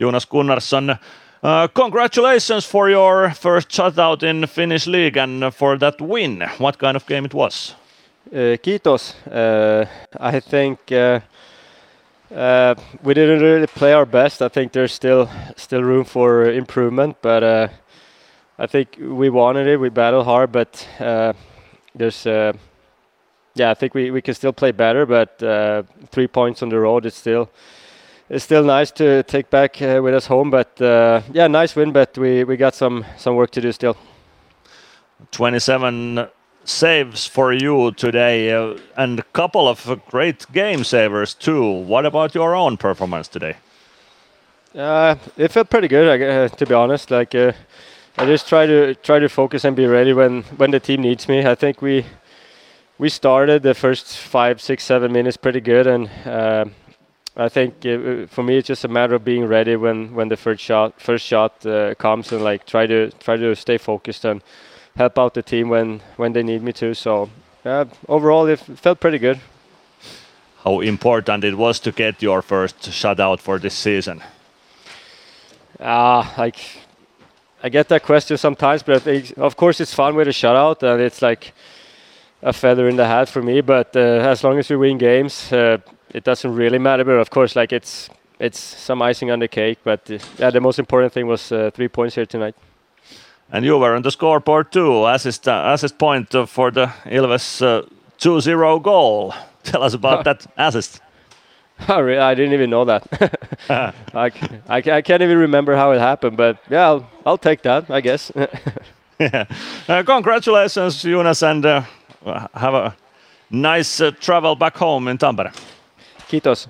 Jonas Gunnarsson. Uh, congratulations for your first shutout in Finnish league and for that win. What kind of game it was? Uh, kiitos. Uh, I think uh, uh, we didn't really play our best. I think there's still still room for improvement, but uh, I think we wanted it. We battled hard, but there's yeah, I think we, we can still play better. But three points on the road is still it's still nice to take back uh, with us home. But uh, yeah, nice win. But we, we got some some work to do still. 27 saves for you today, uh, and a couple of great game savers too. What about your own performance today? Uh, it felt pretty good, uh, to be honest. Like uh, I just try to try to focus and be ready when when the team needs me. I think we we started the first five, six, seven minutes pretty good, and I think uh, for me it's just a matter of being ready when when the first shot first shot uh, comes and like try to try to stay focused and help out the team when when they need me to. So yeah, overall it felt pretty good. How important it was to get your first shutout for this season? Ah, uh, like I get that question sometimes, but think, of course it's fun with a shutout and it's like a feather in the hat for me. But uh, as long as we win games uh, it doesn't really matter. But of course, like it's it's some icing on the cake. But uh, yeah, the most important thing was uh, three points here tonight. And you were on the scoreboard too, assist uh, assist point for the Ilves 2-0 goal. Tell us about that assist. Oh, really? I didn't even know that. I, I, I, can't even remember how it happened, but yeah, I'll, I'll take that, I guess. yeah. Uh, congratulations, Jonas, and uh, have a nice uh, travel back home in Tampere. Kiitos.